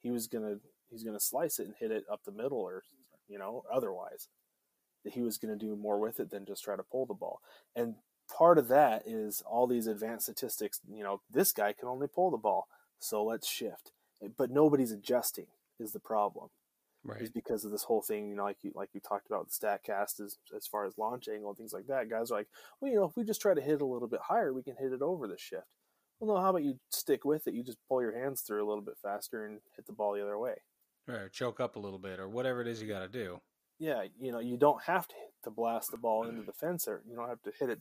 he was gonna he's gonna slice it and hit it up the middle or you know otherwise. That he was going to do more with it than just try to pull the ball. And part of that is all these advanced statistics. You know, this guy can only pull the ball, so let's shift. But nobody's adjusting is the problem is right. because of this whole thing, you know, like you like you talked about the Statcast as as far as launch angle and things like that. Guys are like, well, you know, if we just try to hit a little bit higher, we can hit it over the shift. Well, no, how about you stick with it? You just pull your hands through a little bit faster and hit the ball the other way. Or choke up a little bit or whatever it is you got to do. Yeah, you know, you don't have to to blast the ball into the fence, or you don't have to hit it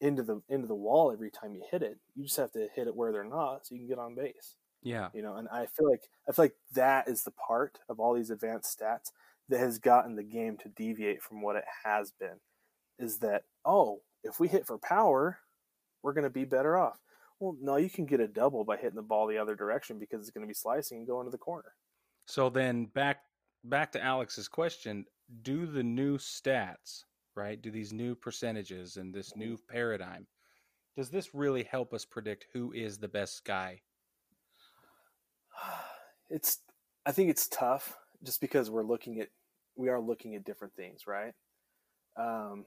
into the into the wall every time you hit it. You just have to hit it where they're not, so you can get on base. Yeah. You know, and I feel like I feel like that is the part of all these advanced stats that has gotten the game to deviate from what it has been. Is that oh, if we hit for power, we're going to be better off. Well, no, you can get a double by hitting the ball the other direction because it's going to be slicing and going to the corner. So then back back to Alex's question, do the new stats, right? Do these new percentages and this mm-hmm. new paradigm does this really help us predict who is the best guy? It's I think it's tough just because we're looking at we are looking at different things, right? Um,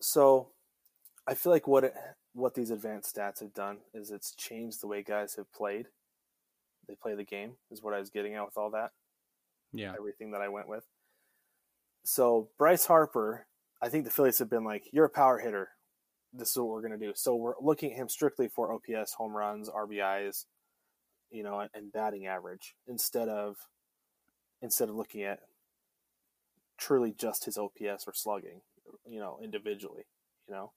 so I feel like what it, what these advanced stats have done is it's changed the way guys have played. They play the game is what I was getting at with all that. Yeah. Everything that I went with. So Bryce Harper, I think the Phillies have been like, "You're a power hitter. This is what we're going to do." So we're looking at him strictly for OPS, home runs, RBIs, you know, and batting average instead of instead of looking at truly just his OPS or slugging, you know, individually, you know.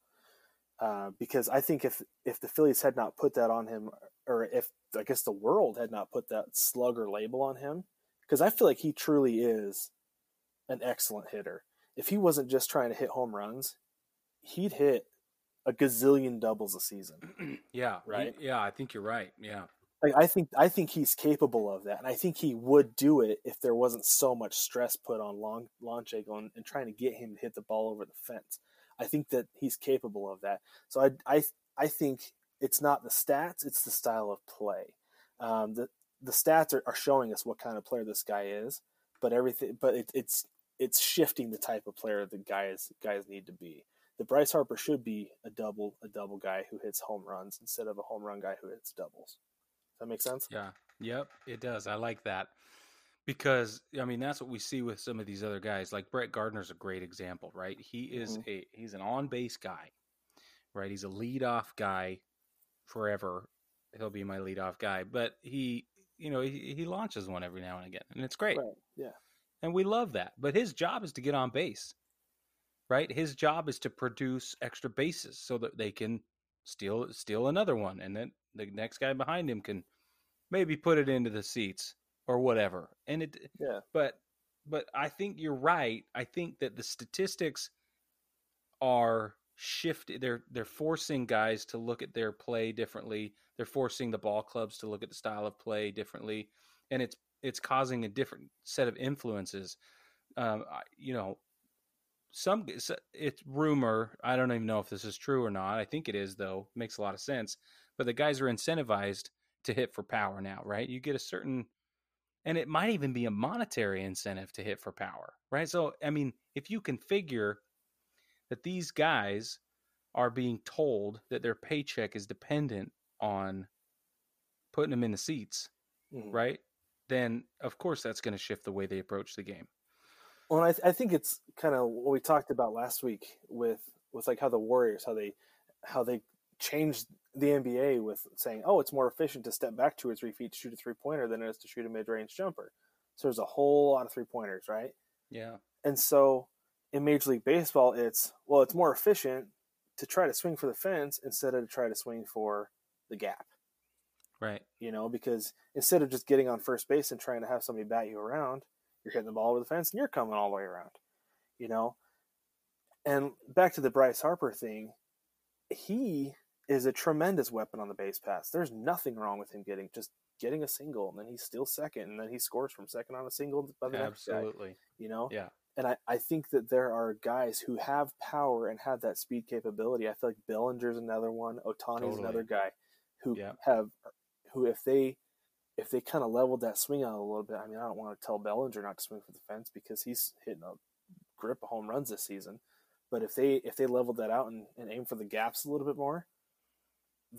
Uh, because I think if if the Phillies had not put that on him, or if I guess the world had not put that slugger label on him, because I feel like he truly is an excellent hitter. If he wasn't just trying to hit home runs, he'd hit a gazillion doubles a season. yeah. Right? Yeah, I think you're right. Yeah. Like I think I think he's capable of that, and I think he would do it if there wasn't so much stress put on Long Lonche going and trying to get him to hit the ball over the fence. I think that he's capable of that. So I I I think it's not the stats; it's the style of play. Um, the the stats are, are showing us what kind of player this guy is, but everything but it, it's it's shifting the type of player the guys guys need to be. The Bryce Harper should be a double a double guy who hits home runs instead of a home run guy who hits doubles. That make sense? Yeah. Yep, it does. I like that. Because I mean that's what we see with some of these other guys. Like Brett Gardner's a great example, right? He is Mhm. a he's an on base guy. Right? He's a leadoff guy forever. He'll be my leadoff guy. But he you know, he, he launches one every now and again. And it's great. Right. Yeah. And we love that. But his job is to get on base. Right? His job is to produce extra bases so that they can steal steal another one and then the next guy behind him can maybe put it into the seats or whatever. And it Yeah. but but I think you're right. I think that the statistics are shifted they're they're forcing guys to look at their play differently. They're forcing the ball clubs to look at the style of play differently and it's it's causing a different set of influences. Um, you know, some it's rumor. I don't even know if this is true or not. I think it is though. Makes a lot of sense. But the guys are incentivized to hit for power now, right? You get a certain and it might even be a monetary incentive to hit for power, right? So, I mean, if you can figure that these guys are being told that their paycheck is dependent on putting them in the seats, Mhm. right? Then of course that's going to shift the way they approach the game. Well, I, I think it's kind of what we talked about last week with with like how the Warriors, how they how they changed the NBA with saying, oh, it's more efficient to step back two or three feet to shoot a three pointer than it is to shoot a mid range jumper. So there's a whole lot of three pointers, right? Yeah. And so in Major League Baseball, it's well, it's more efficient to try to swing for the fence instead of to try to swing for the gap. Right. You know, because instead of just getting on first base and trying to have somebody bat you around, you're hitting the ball over the fence and you're coming all the way around. You know, and back to the Bryce Harper thing, he is a tremendous weapon on the base pass. There's nothing wrong with him getting just getting a single and then he's still second and then he scores from second on a single by the next guy. Absolutely. You know, Yeah. and I, I think that there are guys who have power and have that speed capability. I feel like Bellinger's another one. Ohtani's Totally. another guy who Yeah. have who if they if they kind of leveled that swing out a little bit. I mean, I don't want to tell Bellinger not to swing for the fence because he's hitting a grip of home runs this season. But if they if they leveled that out and, and aim for the gaps a little bit more,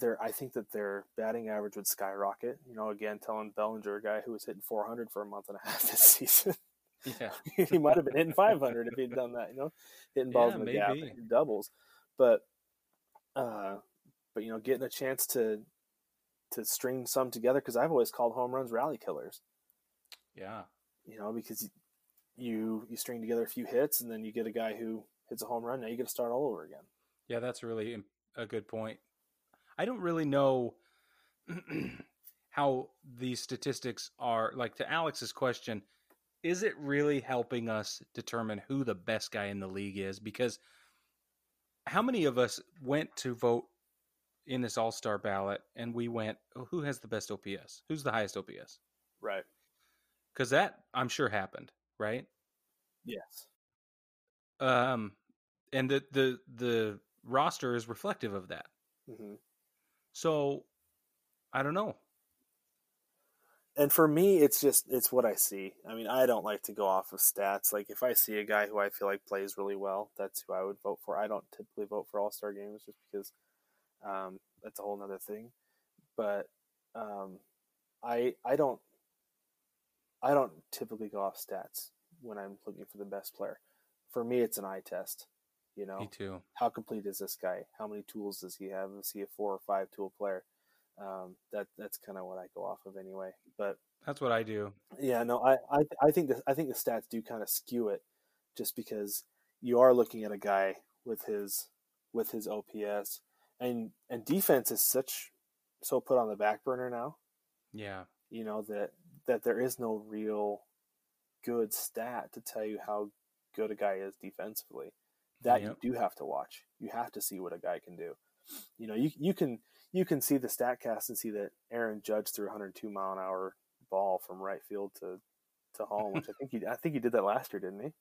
their I think that their batting average would skyrocket. You know, again, telling Bellinger, a guy who was hitting 400 for a month and a half this season, Yeah. he might have been hitting 500 if he'd done that. You know, hitting balls Yeah, in the gap, maybe. and doubles. But, uh, but you know, getting a chance to to string some together because I've always called home runs rally killers. Yeah. You know, because you you string together a few hits and then you get a guy who hits a home run. Now you get to start all over again. Yeah, that's really a good point. I don't really know how these statistics are like to Alex's question, is it really helping us determine who the best guy in the league is because how many of us went to vote in this all-star ballot and we went oh, who has the best OPS? Who's the highest OPS? Right. Cuz that I'm sure happened, right? Yes. Um and the the the roster is reflective of that. hmm So I don't know. and for me it's just it's what i see. I mean i don't like to go off of stats. Like if i see a guy who i feel like plays really well that's who i would vote for. I don't typically vote for all-star games just because um, that's a whole nother thing. But um, i i don't i don't typically go off stats when i'm looking for the best player. For me it's an eye test you know Me too. how complete is this guy? How many tools does he have? Is he a four or five tool player? Um, that that's kind of what I go off of anyway. But That's what I do. yeah, no, I I, I think the, I think the stats do kind of skew it, just because you are looking at a guy with his with his OPS and and defense is such so put on the back burner now. Yeah. You know that that there is no real good stat to tell you how good a guy is defensively. That Yep. you do have to watch. You have to see what a guy can do. You know, you you can you can see the Statcast and see that Aaron Judge threw a 102 mile an hour ball from right field to to home, which I think he I think he did that last year, didn't he?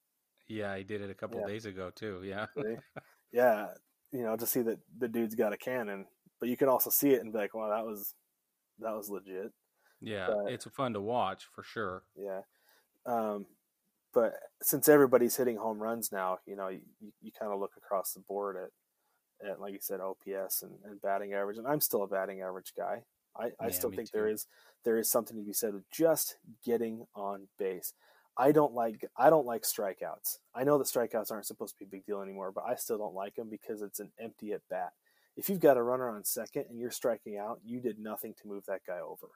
Yeah, he did it a couple Yeah. days ago too. Yeah. Yeah, you know, to see that the dude's got a cannon, but you can also see it and be like, "Wow, that was that was legit." Yeah, But- it's fun to watch for sure. Yeah. Um, but since everybody's hitting home runs now, you know, you, you kind of look across the board at, at like you said, OPS and, and batting average. And I'm still a batting average guy. I, I Yeah, still think there too. is there is something to be said with just getting on base. I don't like I don't like strikeouts. I know that strikeouts aren't supposed to be a big deal anymore, but I still don't like them because it's an empty at bat. If you've got a runner on second and you're striking out, you did nothing to move that guy over.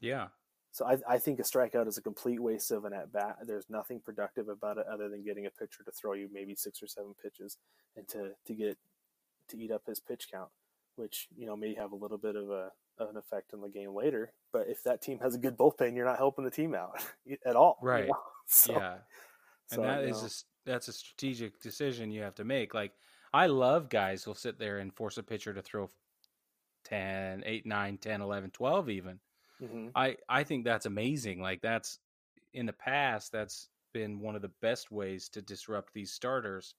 Yeah. So I, I think a strikeout is a complete waste of an at bat. There's nothing productive about it other than getting a pitcher to throw you maybe six or seven pitches and to, to get to eat up his pitch count, which you know may have a little bit of a of an effect on the game later. But if that team has a good bullpen, you're not helping the team out at all. Right. you know? So, yeah. and that you is a that's a strategic decision you have to make. Like I love guys who'll sit there and force a pitcher to throw 10, 8, 9, 10, 11, 12 even. Mhm. I I think that's amazing. Like that's in the past that's been one of the best ways to disrupt these starters.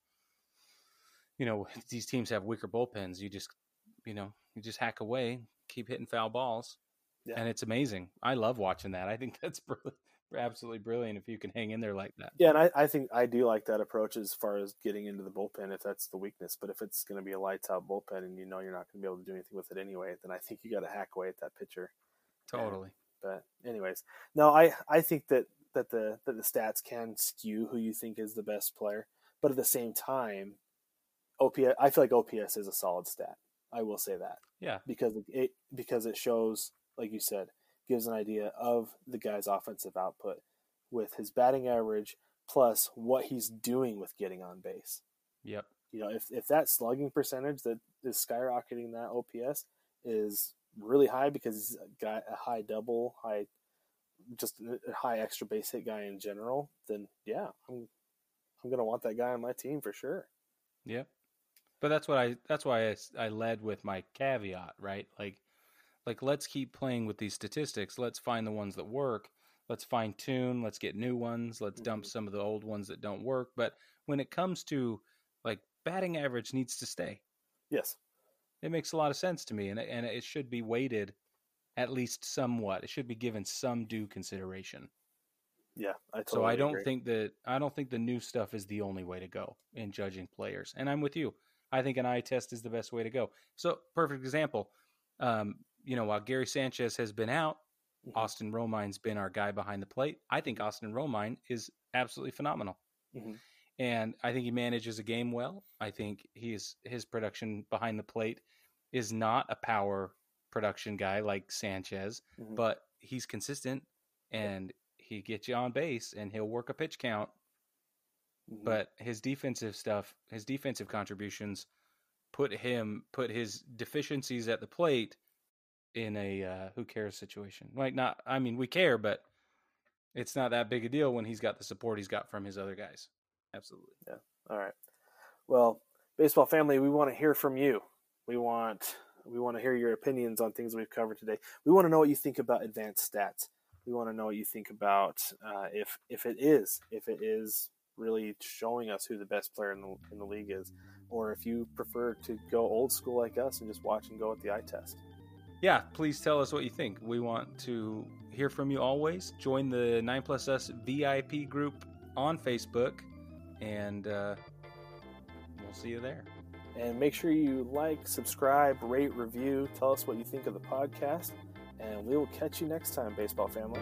You know, these teams have weaker bullpens. You just you know, you just hack away, keep hitting foul balls. Yeah. And it's amazing. I love watching that. I think that's brilliant, absolutely brilliant if you can hang in there like that. Yeah, and I, I think I do like that approach as far as getting into the bullpen if that's the weakness. But if it's going to be a lights out bullpen and you know you're not going to be able to do anything with it anyway, then I think you got to hack away at that pitcher. Totally. But anyways, no, I I think that that the that the stats can skew who you think is the best player, but at the same time, OPS I feel like OPS is a solid stat. I will say that Yeah. because it- it because it shows, like you said, gives an idea of the guy's offensive output with his batting average plus what he's doing with getting on base. Yep. You know, if if that slugging percentage that is skyrocketing that OPS is really high because he's got a high double, high just a high extra base hit guy in general, then yeah, I'm I'm gonna want that guy on my team for sure. Yep. But that's what I that's why I, I led with my caveat, right? Like like let's keep playing with these statistics. Let's find the ones that work. Let's fine tune, let's get new ones, let's dump Mhm. some of the old ones that don't work. But when it comes to like batting average needs to stay. Yes. It makes a lot of sense to me and it, and it should be weighted at least somewhat. It should be given some due consideration. Yeah, I totally so I don't agree. think that I don't think the new stuff is the only way to go in judging players. And I'm with you. I think an eye test is the best way to go. So perfect example. Um, you know, while Gary Sanchez has been out, Mhm. Austin Romine's been our guy behind the plate. I think Austin Romine is absolutely phenomenal. Mhm. And I think he manages a game well. I think he's his production behind the plate is not a power production guy like Sanchez, Mhm. but he's consistent and he gets you on base and he'll work a pitch count Mhm. but his defensive stuff, his defensive contributions put him put his deficiencies at the plate in a uh, who cares situation. Like not, I mean, we care, but it's not that big a deal when he's got the support he's got from his other guys. Absolutely. Yeah. All right. Well, baseball family, we want to hear from you. We want we want to hear your opinions on things we've covered today. We want to know what you think about advanced stats. We want to know what you think about uh, if if it is if it is really showing us who the best player in the in the league is, or if you prefer to go old school like us and just watch and go with the eye test. Yeah, please tell us what you think. We want to hear from you always. Join the Nine Plus Us VIP group on Facebook, and uh, we'll see you there. And make sure you like, subscribe, rate, review. Tell us what you think of the podcast. And we will catch you next time, baseball family.